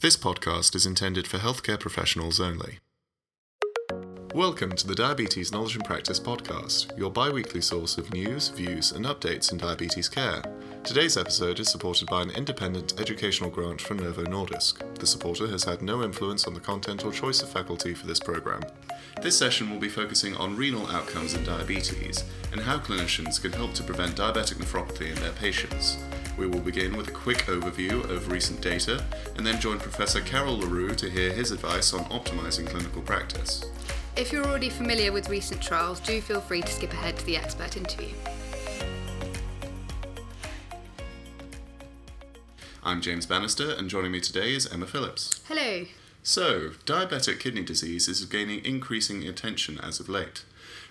This podcast is intended for healthcare professionals only. Welcome to the Diabetes Knowledge and Practice Podcast, your bi weekly source of news, views, and updates in diabetes care. Today's episode is supported by an independent educational grant from Novo Nordisk. The supporter has had no influence on the content or choice of faculty for this program. This session will be focusing on renal outcomes in diabetes and how clinicians can help to prevent diabetic nephropathy in their patients. We will begin with a quick overview of recent data and then join Professor Carel le Roux to hear his advice on optimizing clinical practice. If you're already familiar with recent trials, do feel free to skip ahead to the expert interview. I'm James Bannister, and joining me today is Emma Phillips. Hello. So, diabetic kidney disease is gaining increasing attention as of late.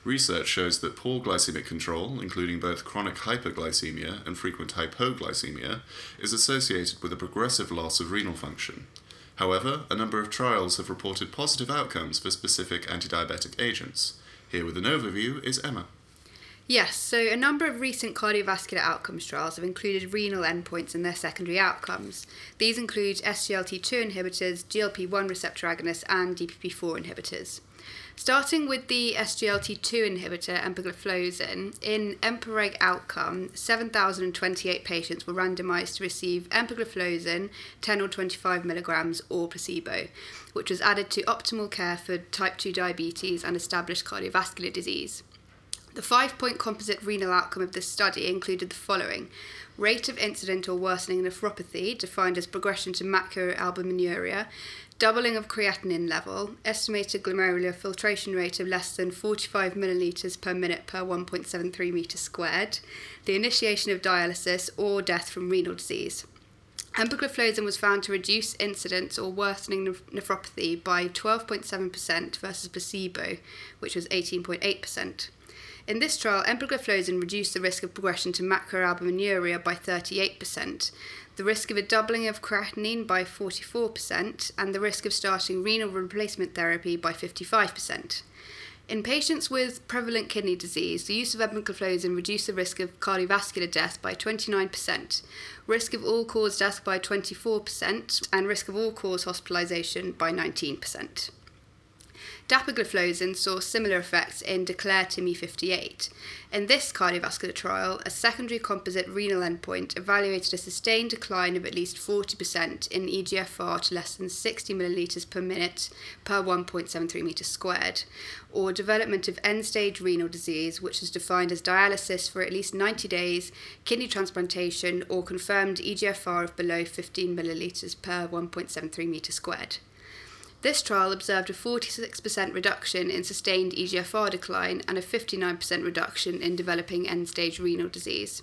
Research shows that poor glycemic control, including both chronic hyperglycemia and frequent hypoglycemia, is associated with a progressive loss of renal function. However, a number of trials have reported positive outcomes for specific antidiabetic agents. Here with an overview is Emma. Yes, so a number of recent cardiovascular outcomes trials have included renal endpoints in their secondary outcomes. These include SGLT2 inhibitors, GLP1 receptor agonists, and DPP4 inhibitors. Starting with the SGLT2 inhibitor empagliflozin, in EMPA-REG outcome, 7,028 patients were randomized to receive empagliflozin 10 or 25 milligrams or placebo, which was added to optimal care for type 2 diabetes and established cardiovascular disease. The five point composite renal outcome of this study included the following rate of incident or worsening nephropathy, defined as progression to macroalbuminuria, doubling of creatinine level, estimated glomerular filtration rate of less than 45 millilitres per minute per 1.73 metres squared, the initiation of dialysis, or death from renal disease. Empagliflozin was found to reduce incidence or worsening nephropathy by 12.7% versus placebo, which was 18.8%. In this trial, empagliflozin reduced the risk of progression to macroalbuminuria by 38%, the risk of a doubling of creatinine by 44%, and the risk of starting renal replacement therapy by 55%. In patients with prevalent kidney disease, the use of empagliflozin reduced the risk of cardiovascular death by 29%, risk of all-cause death by 24%, and risk of all-cause hospitalisation by 19%. Dapagliflozin saw similar effects in DECLARE TIMI 58. In this cardiovascular trial, a secondary composite renal endpoint evaluated a sustained decline of at least 40% in EGFR to less than 60 millilitres per minute per 1.73 metres squared, or development of end stage renal disease, which is defined as dialysis for at least 90 days, kidney transplantation, or confirmed EGFR of below 15 millilitres per 1.73 metres squared. This trial observed a 46% reduction in sustained EGFR decline and a 59% reduction in developing end stage renal disease.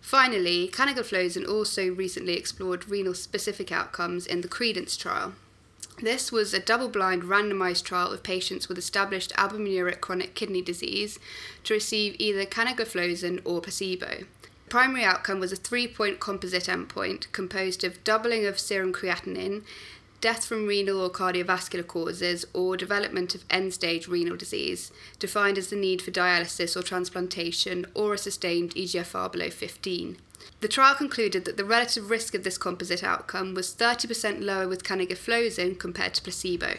Finally, canagliflozin also recently explored renal specific outcomes in the Credence trial. This was a double blind randomized trial of patients with established albuminuric chronic kidney disease to receive either canagliflozin or placebo. Primary outcome was a three point composite endpoint composed of doubling of serum creatinine, death from renal or cardiovascular causes, or development of end stage renal disease, defined as the need for dialysis or transplantation, or a sustained EGFR below 15. The trial concluded that the relative risk of this composite outcome was 30% lower with canagliflozin compared to placebo.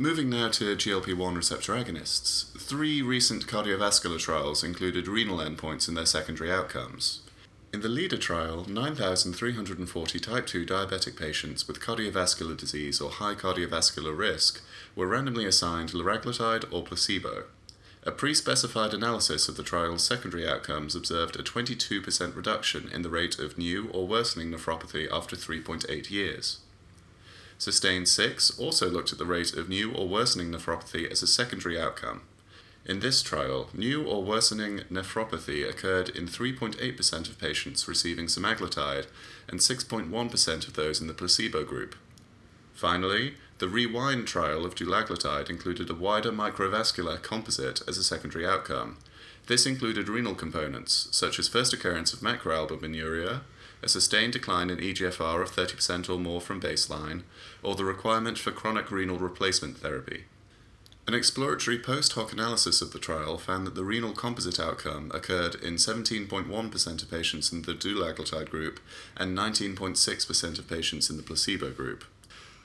Moving now to GLP 1 receptor agonists, three recent cardiovascular trials included renal endpoints in their secondary outcomes. In the LEADER trial, 9,340 type 2 diabetic patients with cardiovascular disease or high cardiovascular risk were randomly assigned liraglutide or placebo. A pre specified analysis of the trial's secondary outcomes observed a 22% reduction in the rate of new or worsening nephropathy after 3.8 years. SUSTAIN 6 also looked at the rate of new or worsening nephropathy as a secondary outcome. In this trial, new or worsening nephropathy occurred in 3.8% of patients receiving semaglutide and 6.1% of those in the placebo group. Finally, the REWIND trial of dulaglutide included a wider microvascular composite as a secondary outcome. This included renal components, such as first occurrence of macroalbuminuria, a sustained decline in EGFR of 30% or more from baseline, or the requirement for chronic renal replacement therapy. An exploratory post hoc analysis of the trial found that the renal composite outcome occurred in 17.1% of patients in the dulaglutide group and 19.6% of patients in the placebo group.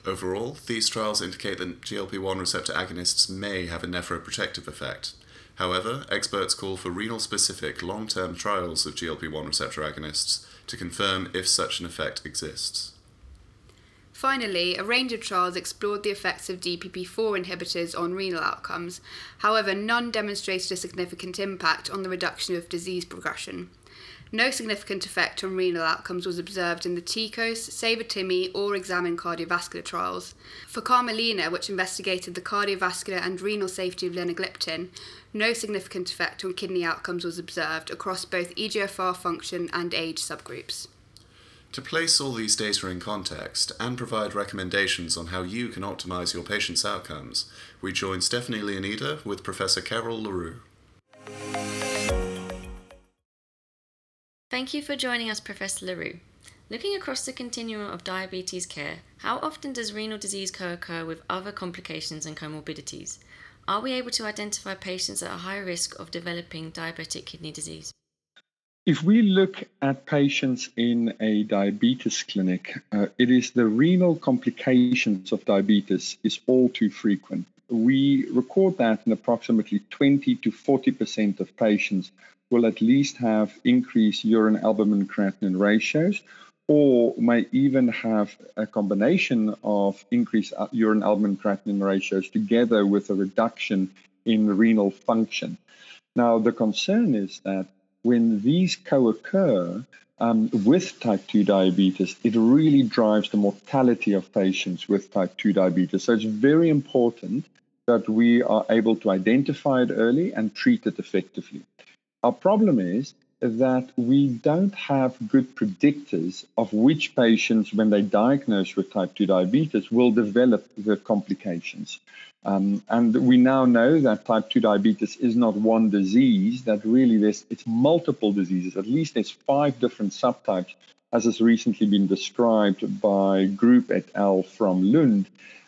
Overall, these trials indicate that GLP 1 receptor agonists may have a nephroprotective effect. However, experts call for renal specific long term trials of GLP 1 receptor agonists to confirm if such an effect exists. Finally, a range of trials explored the effects of DPP4 inhibitors on renal outcomes. However, none demonstrated a significant impact on the reduction of disease progression. No significant effect on renal outcomes was observed in the TECOS, SAVOR-TIMI, or examined cardiovascular trials. For CARMELINA, which investigated the cardiovascular and renal safety of linagliptin, no significant effect on kidney outcomes was observed across both EGFR function and age subgroups. To place all these data in context and provide recommendations on how you can optimize your patients' outcomes, we join Stephanie Leonida with Professor Carel le Roux. Thank you for joining us, Professor le Roux. Looking across the continuum of diabetes care, how often does renal disease co occur with other complications and comorbidities? Are we able to identify patients at a high risk of developing diabetic kidney disease? If we look at patients in a diabetes clinic, uh, it is the renal complications of diabetes is all too frequent. We record that in approximately 20 to 40% of patients will at least have increased urine albumin creatinine ratios or may even have a combination of increased uh, urine albumin creatinine ratios together with a reduction in renal function. Now, the concern is that when these co-occur um, with type 2 diabetes, it really drives the mortality of patients with type 2 diabetes. So it's very important that we are able to identify it early and treat it effectively. Our problem is that we don't have good predictors of which patients, when they diagnose with type 2 diabetes, will develop the complications. Um, and we now know that type 2 diabetes is not one disease, that really there's, it's multiple diseases. At least there's five different subtypes, as has recently been described by Groop et al. from Lund.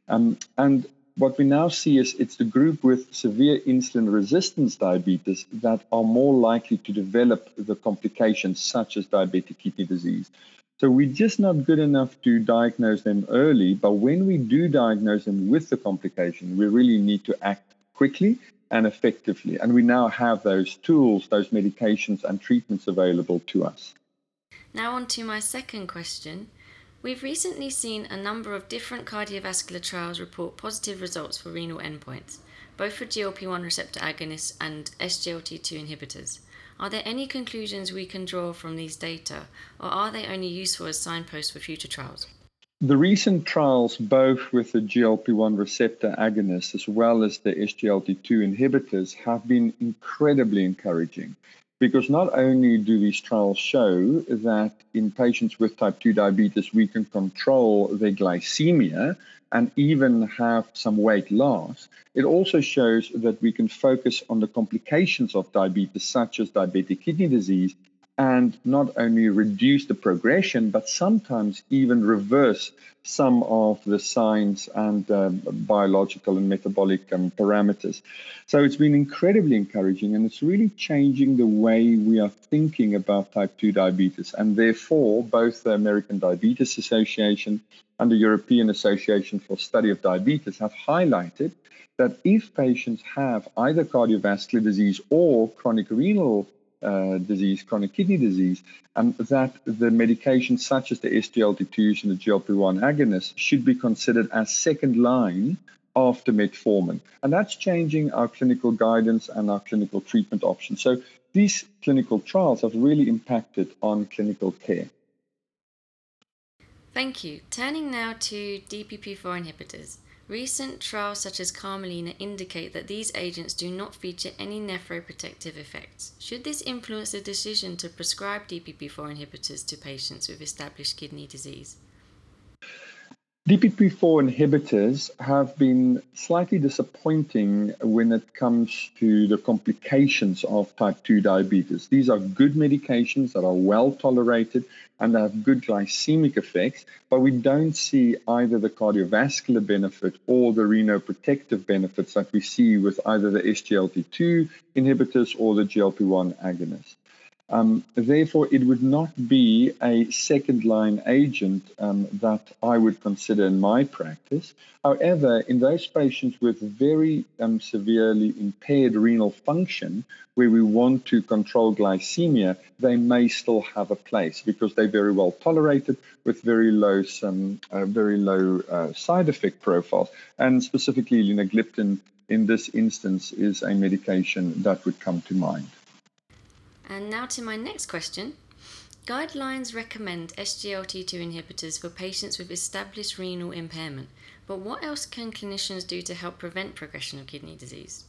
Um, and what we now see is it's the group with severe insulin resistance diabetes that are more likely to develop the complications such as diabetic kidney disease. So we're just not good enough to diagnose them early, but when we do diagnose them with the complication, we really need to act quickly and effectively. And we now have those tools, those medications and treatments available to us. Now, on to my second question. We've recently seen a number of different cardiovascular trials report positive results for renal endpoints, both for GLP 1 receptor agonists and SGLT2 inhibitors. Are there any conclusions we can draw from these data, or are they only useful as signposts for future trials? The recent trials, both with the GLP 1 receptor agonists as well as the SGLT2 inhibitors, have been incredibly encouraging because not only do these trials show that in patients with type 2 diabetes, we can control their glycemia and even have some weight loss, it also shows that we can focus on the complications of diabetes, such as diabetic kidney disease, and not only reduce the progression, but sometimes even reverse some of the signs and um, biological and metabolic um, parameters. So it's been incredibly encouraging, and it's really changing the way we are thinking about type 2 diabetes. And therefore, both the American Diabetes Association and the European Association for Study of Diabetes have highlighted that if patients have either cardiovascular disease or chronic renal uh, disease, chronic kidney disease, and that the medications such as the SGLT2s and the GLP-1 agonists should be considered as second line after metformin. And that's changing our clinical guidance and our clinical treatment options. So these clinical trials have really impacted on clinical care. Thank you. Turning now to DPP4 inhibitors. Recent trials such as CARMELINA indicate that these agents do not feature any nephroprotective effects. Should this influence the decision to prescribe DPP4 inhibitors to patients with established kidney disease? DPP4 inhibitors have been slightly disappointing when it comes to the complications of type 2 diabetes. These are good medications that are well tolerated and have good glycemic effects, but we don't see either the cardiovascular benefit or the renoprotective benefits that we see with either the SGLT2 inhibitors or the GLP 1 agonists. Um, therefore, it would not be a second line agent um, that I would consider in my practice. However, in those patients with very um, severely impaired renal function, where we want to control glycemia, they may still have a place because they're very well tolerated with very low some uh, very low uh, side effect profiles. And specifically, linagliptin in this instance is a medication that would come to mind. And now to my next question. Guidelines recommend SGLT2 inhibitors for patients with established renal impairment, but what else can clinicians do to help prevent progression of kidney disease?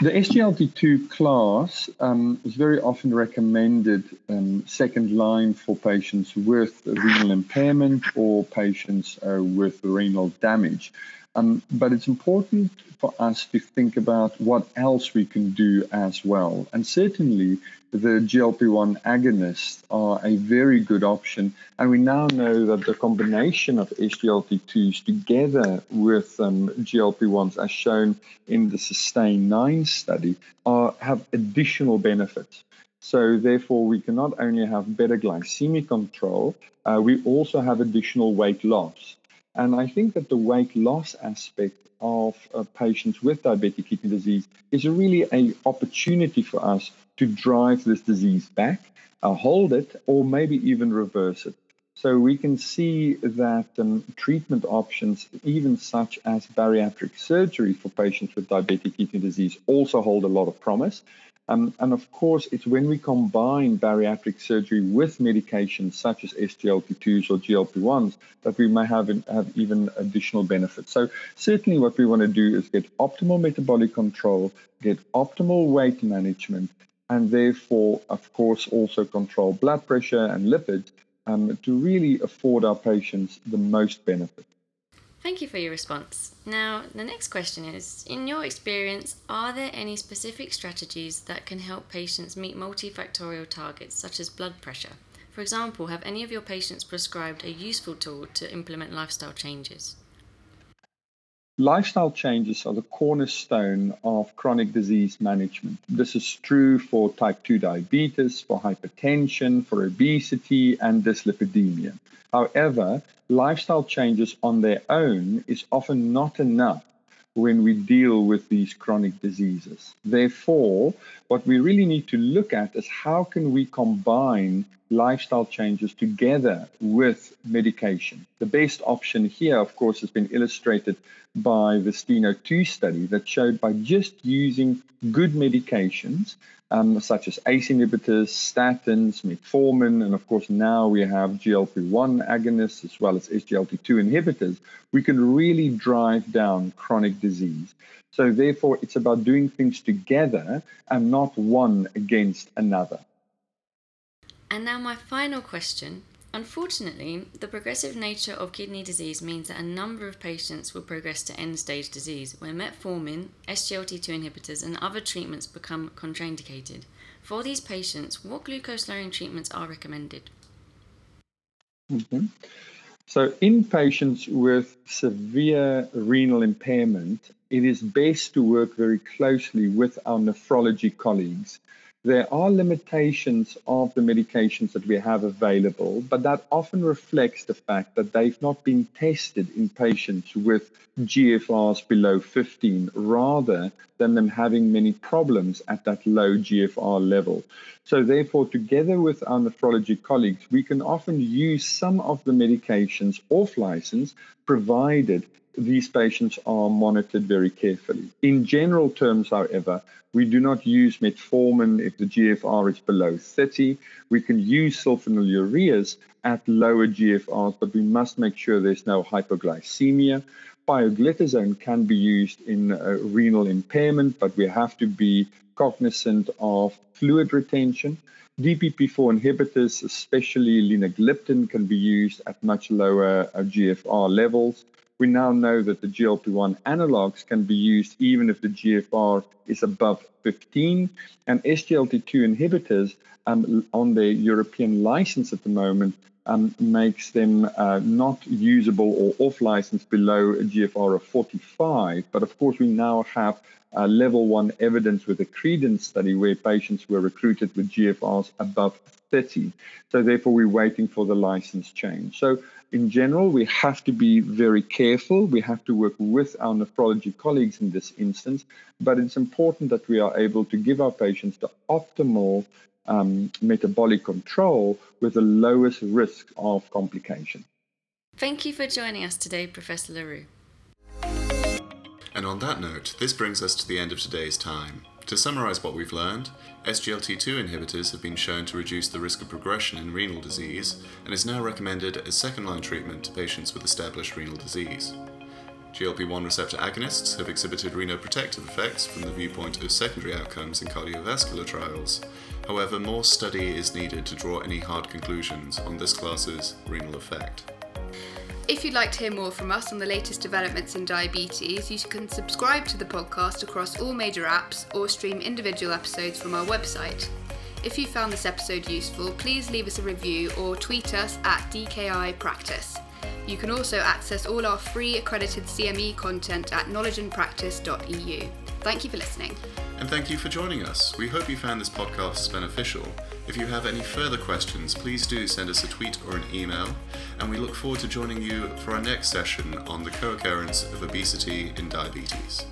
The SGLT2 class um, is very often recommended um, second line for patients with renal impairment or patients uh, with renal damage. Um, but it's important for us to think about what else we can do as well. And certainly, the GLP 1 agonists are a very good option. And we now know that the combination of SGLT 2s together with um, GLP 1s, as shown in the SUSTAIN 9 study, are, have additional benefits. So, therefore, we can not only have better glycemic control, uh, we also have additional weight loss. And I think that the weight loss aspect of uh, patients with diabetic kidney disease is really an opportunity for us to drive this disease back, uh, hold it, or maybe even reverse it. So we can see that um, treatment options, even such as bariatric surgery for patients with diabetic kidney disease, also hold a lot of promise. Um, and of course, it's when we combine bariatric surgery with medications such as SGLT2s or GLP1s that we may have, have even additional benefits. So, certainly, what we want to do is get optimal metabolic control, get optimal weight management, and therefore, of course, also control blood pressure and lipids um, to really afford our patients the most benefit. Thank you for your response. Now, the next question is In your experience, are there any specific strategies that can help patients meet multifactorial targets such as blood pressure? For example, have any of your patients prescribed a useful tool to implement lifestyle changes? Lifestyle changes are the cornerstone of chronic disease management. This is true for type 2 diabetes, for hypertension, for obesity, and dyslipidemia. However, lifestyle changes on their own is often not enough when we deal with these chronic diseases. Therefore, what we really need to look at is how can we combine lifestyle changes together with medication. The best option here, of course, has been illustrated by the STENO 2 study that showed by just using good medications, um, such as ACE inhibitors, statins, metformin, and of course now we have GLP-1 agonists as well as SGLT2 inhibitors, we can really drive down chronic disease. So therefore, it's about doing things together and not one against another. And now my final question Unfortunately, the progressive nature of kidney disease means that a number of patients will progress to end stage disease, where metformin, SGLT2 inhibitors, and other treatments become contraindicated. For these patients, what glucose lowering treatments are recommended? Mm-hmm. So, in patients with severe renal impairment, it is best to work very closely with our nephrology colleagues there are limitations of the medications that we have available, but that often reflects the fact that they've not been tested in patients with GFRs below 15 rather than them having many problems at that low GFR level. So, therefore, together with our nephrology colleagues, we can often use some of the medications off license provided these patients are monitored very carefully. In general terms, however, we do not use metformin if the GFR is below 30. We can use sulfonylureas at lower GFRs, but we must make sure there's no hypoglycemia. Pioglitazone can be used in uh, renal impairment, but we have to be cognizant of fluid retention. DPP4 inhibitors, especially linagliptin, can be used at much lower uh, GFR levels we now know that the GLP-1 analogs can be used even if the GFR is above 15, and SGLT2 inhibitors um, on the European license at the moment makes them uh, not usable or off license below a GFR of 45. But of course, we now have level one evidence with a credence study where patients were recruited with GFRs above 30. So therefore, we're waiting for the license change. So in general, we have to be very careful. We have to work with our nephrology colleagues in this instance, but it's important that we are able to give our patients the optimal um, metabolic control with the lowest risk of complication. Thank you for joining us today, Professor le Roux. And on that note, this brings us to the end of today's time. To summarise what we've learned, SGLT2 inhibitors have been shown to reduce the risk of progression in renal disease and is now recommended as second line treatment to patients with established renal disease. GLP 1 receptor agonists have exhibited renoprotective effects from the viewpoint of secondary outcomes in cardiovascular trials. However, more study is needed to draw any hard conclusions on this class's renal effect. If you'd like to hear more from us on the latest developments in diabetes, you can subscribe to the podcast across all major apps or stream individual episodes from our website. If you found this episode useful, please leave us a review or tweet us at DKI Practice. You can also access all our free accredited CME content at knowledgeandpractice.eu. Thank you for listening. And thank you for joining us. We hope you found this podcast beneficial. If you have any further questions, please do send us a tweet or an email, and we look forward to joining you for our next session on the co occurrence of obesity in diabetes.